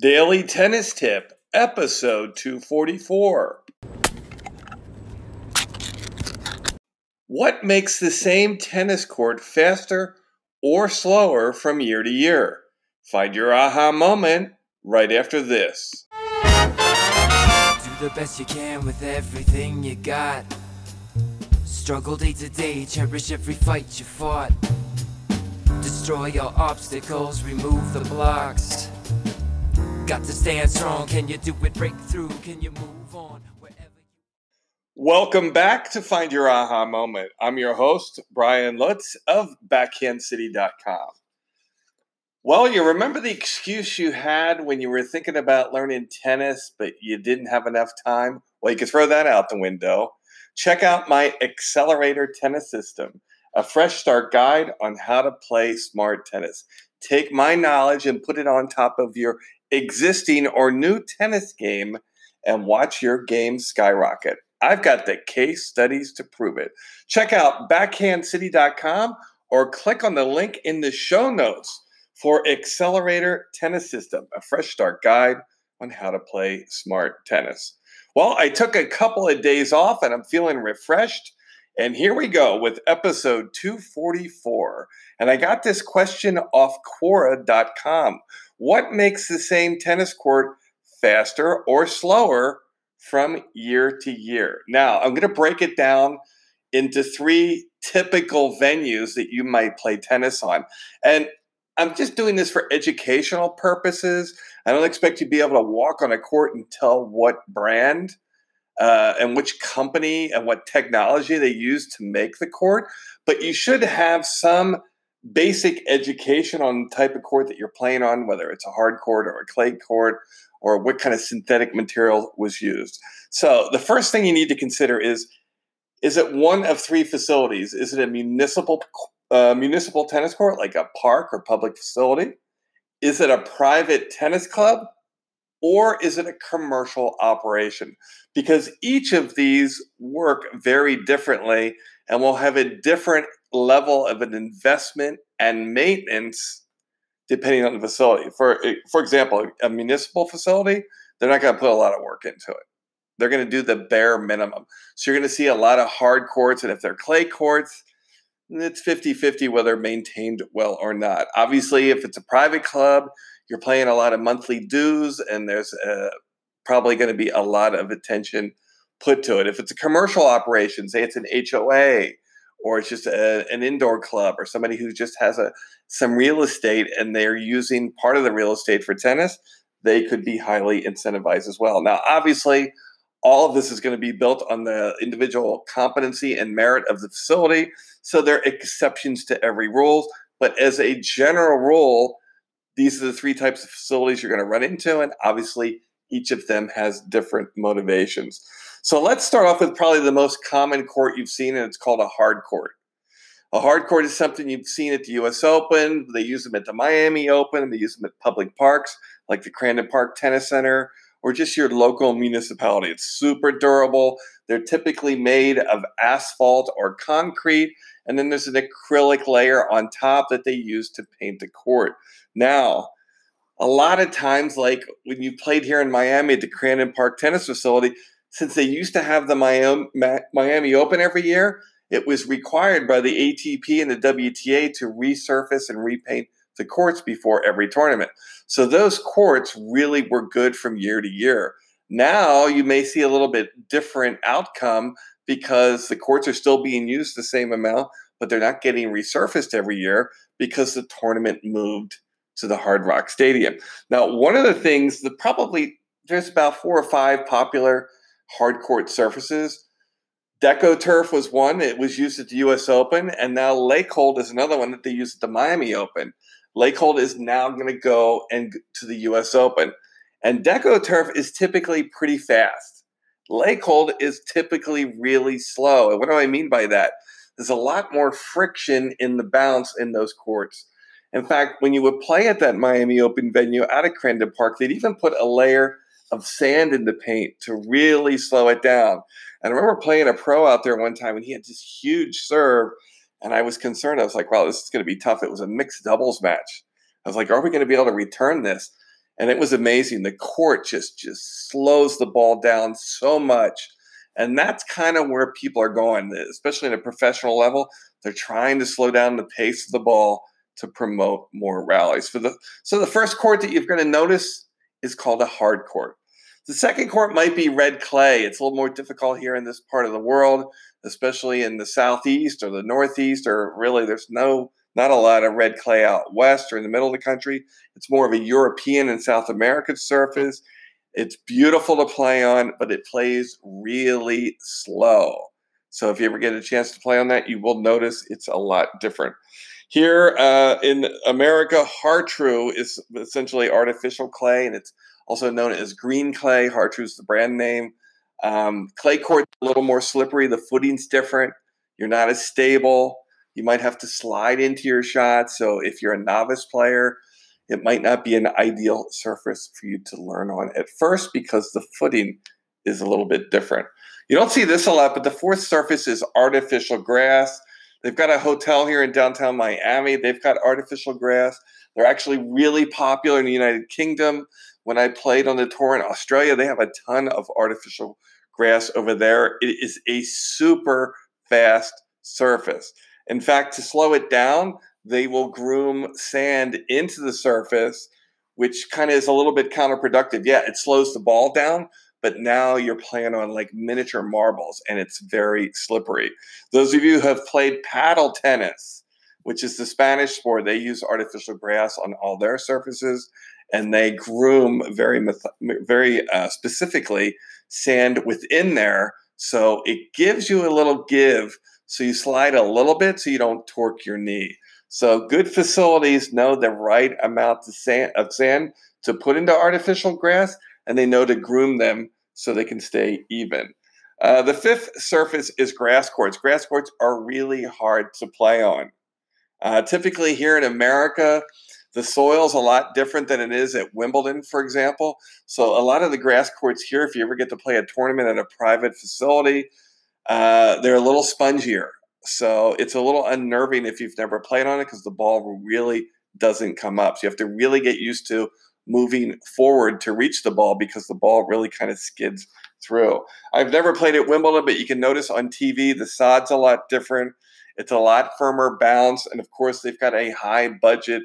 Daily Tennis Tip, episode 244. What makes the same tennis court faster or slower from year to year? Find your aha moment right after this. Do the best you can with everything you got. Struggle day to day, cherish every fight you fought. Destroy your obstacles, remove the blocks. Got to stand strong. Can you do it? Break through. Can you move on? Welcome back to Find Your Aha Moment. I'm your host, Brian Lutz of BackhandCity.com. Well, you remember the excuse you had when you were thinking about learning tennis, but you didn't have enough time? Well, you can throw that out the window. Check out my Accelerator Tennis System, a fresh start guide on how to play smart tennis. Take my knowledge and put it on top of your existing or new tennis game and watch your game skyrocket. I've got the case studies to prove it. Check out backhandcity.com or click on the link in the show notes for Accelerator Tennis System, a fresh start guide on how to play smart tennis. Well, I took a couple of days off and I'm feeling refreshed. And here we go with episode 244. And I got this question off Quora.com. What makes the same tennis court faster or slower from year to year? Now, I'm going to break it down into three typical venues that you might play tennis on. And I'm just doing this for educational purposes. I don't expect you to be able to walk on a court and tell what brand uh, and which company and what technology they use to make the court, but you should have some basic education on the type of court that you're playing on, whether it's a hard court or a clay court, or what kind of synthetic material was used. So the first thing you need to consider is is it one of three facilities? Is it a municipal uh, municipal tennis court, like a park or public facility? Is it a private tennis club? Or is it a commercial operation? Because each of these work very differently and will have a different level of an investment and maintenance depending on the facility. For, eh, for example, a municipal facility, they're not going to put a lot of work into it. They're going to do the bare minimum. So you're going to see a lot of hard courts, and if they're clay courts, it's 50 50 whether maintained well or not. Obviously, if it's a private club, you're paying a lot of monthly dues, and there's uh, probably going to be a lot of attention put to it. If it's a commercial operation, say it's an HOA or it's just a, an indoor club or somebody who just has a some real estate and they're using part of the real estate for tennis, they could be highly incentivized as well. Now, obviously, all of this is going to be built on the individual competency and merit of the facility. So there are exceptions to every rule. But as a general rule, these are the three types of facilities you're going to run into. And obviously, each of them has different motivations. So let's start off with probably the most common court you've seen, and it's called a hard court. A hard court is something you've seen at the US Open. They use them at the Miami Open. They use them at public parks like the Crandon Park Tennis Center or just your local municipality. It's super durable. They're typically made of asphalt or concrete. And then there's an acrylic layer on top that they use to paint the court. Now, a lot of times, like when you played here in Miami at the Crandon Park Tennis Facility, since they used to have the Miami Open every year, it was required by the ATP and the WTA to resurface and repaint the courts before every tournament. So those courts really were good from year to year. Now you may see a little bit different outcome because the courts are still being used the same amount, but they're not getting resurfaced every year because the tournament moved to the Hard Rock Stadium. Now, one of the things that probably there's about four or five popular hard court surfaces. Deco Turf was one. It was used at the U.S. Open, and now Laykold is another one that they use at the Miami Open. Laykold is now going to go and to the U.S. Open, and Deco Turf is typically pretty fast. Laykold is typically really slow. And what do I mean by that? There's a lot more friction in the bounce in those courts. In fact, when you would play at that Miami Open venue out of Crandon Park, they'd even put a layer of sand in the paint to really slow it down. And I remember playing a pro out there one time and he had this huge serve. And I was concerned. I was like, wow, this is going to be tough. It was a mixed doubles match. I was like, are we going to be able to return this? and it was amazing. The court just just slows the ball down so much, and that's kind of where people are going, especially at a professional level. They're trying to slow down the pace of the ball to promote more rallies. For the so the first court that you're going to notice is called a hard court. The second court might be red clay. It's a little more difficult here in this part of the world, especially in the southeast or the northeast, or really there's no not a lot of red clay out west or in the middle of the country. It's more of a European and South American surface. It's beautiful to play on, but it plays really slow. So if you ever get a chance to play on that, you will notice it's a lot different. Here uh, in America, Har-Tru is essentially artificial clay, and it's also known as green clay. Har-Tru is the brand name. Um, clay court a little more slippery. The footing's different. You're not as stable. You might have to slide into your shot. So if you're a novice player, it might not be an ideal surface for you to learn on at first because the footing is a little bit different. You don't see this a lot, but the fourth surface is artificial grass. They've got a hotel here in downtown Miami. They've got artificial grass. They're actually really popular in the United Kingdom. When I played on the tour in Australia, they have a ton of artificial grass over there. It is a super fast surface. In fact, to slow it down, they will groom sand into the surface, which kind of is a little bit counterproductive. Yeah, it slows the ball down, but now you're playing on like miniature marbles and it's very slippery. Those of you who have played paddle tennis, which is the Spanish sport, they use artificial grass on all their surfaces and they groom very very uh, specifically sand within there so it gives you a little give so you slide a little bit so you don't torque your knee. So good facilities know the right amount of sand, of sand to put into artificial grass, and they know to groom them so they can stay even. Uh, the fifth surface is grass courts. Grass courts are really hard to play on. Uh, typically, here in America, the soil is a lot different than it is at Wimbledon, for example. So, a lot of the grass courts here, if you ever get to play a tournament at a private facility, uh, they're a little spongier. So it's a little unnerving if you've never played on it because the ball really doesn't come up. So you have to really get used to moving forward to reach the ball because the ball really kind of skids through. I've never played at Wimbledon, but you can notice on TV the sod's a lot different. It's a lot firmer bounce. And of course, they've got a high budget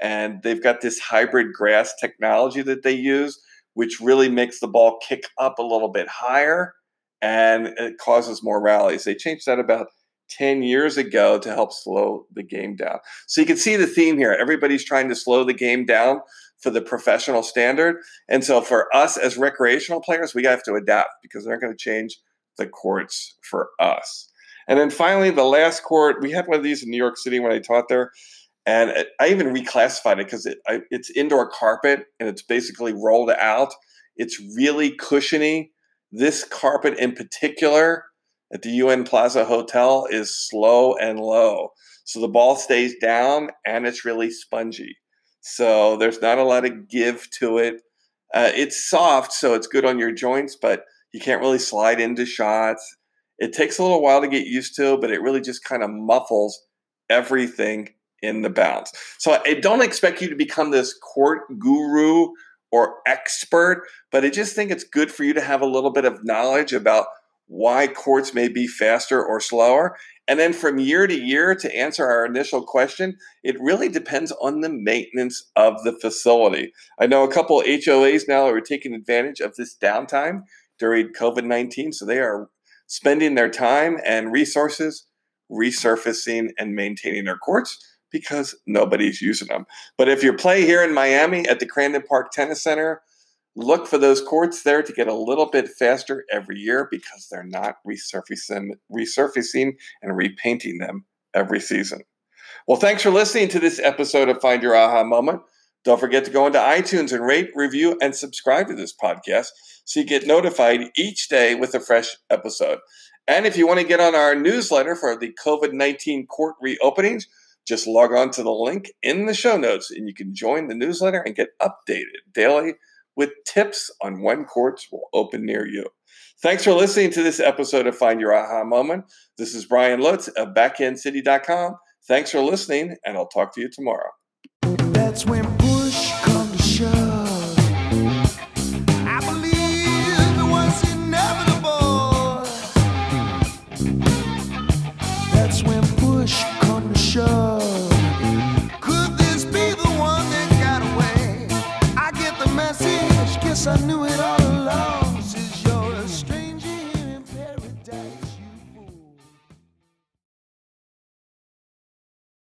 and they've got this hybrid grass technology that they use, which really makes the ball kick up a little bit higher and it causes more rallies. They changed that about 10 years ago to help slow the game down. So you can see the theme here. Everybody's trying to slow the game down for the professional standard. And so for us as recreational players, we have to adapt because they're going to change the courts for us. And then finally, the last court, we had one of these in New York City when I taught there. And I even reclassified it because it, it's indoor carpet and it's basically rolled out. It's really cushiony this carpet in particular at the UN Plaza Hotel is slow and low. So the ball stays down and it's really spongy. So there's not a lot of give to it. Uh, it's soft, so it's good on your joints, but you can't really slide into shots. It takes a little while to get used to, but it really just kind of muffles everything in the bounce. So I don't expect you to become this court guru or expert, but I just think it's good for you to have a little bit of knowledge about why courts may be faster or slower. And then from year to year, to answer our initial question, it really depends on the maintenance of the facility. I know a couple HOAs now are taking advantage of this downtime during COVID 19, so they are spending their time and resources resurfacing and maintaining their courts because nobody's using them. But if you play here in Miami at the Crandon Park Tennis Center, look for those courts there to get a little bit faster every year because they're not resurfacing, resurfacing and repainting them every season. Well, thanks for listening to this episode of Find Your Aha Moment. Don't forget to go into iTunes and rate, review, and subscribe to this podcast so you get notified each day with a fresh episode. And if you want to get on our newsletter for the COVID 19 court reopenings, just log on to the link in the show notes and you can join the newsletter and get updated daily with tips on when courts will open near you. Thanks for listening to this episode of Find Your Aha Moment. This is Brian Lutz of BackhandCity.com. Thanks for listening, and I'll talk to you tomorrow.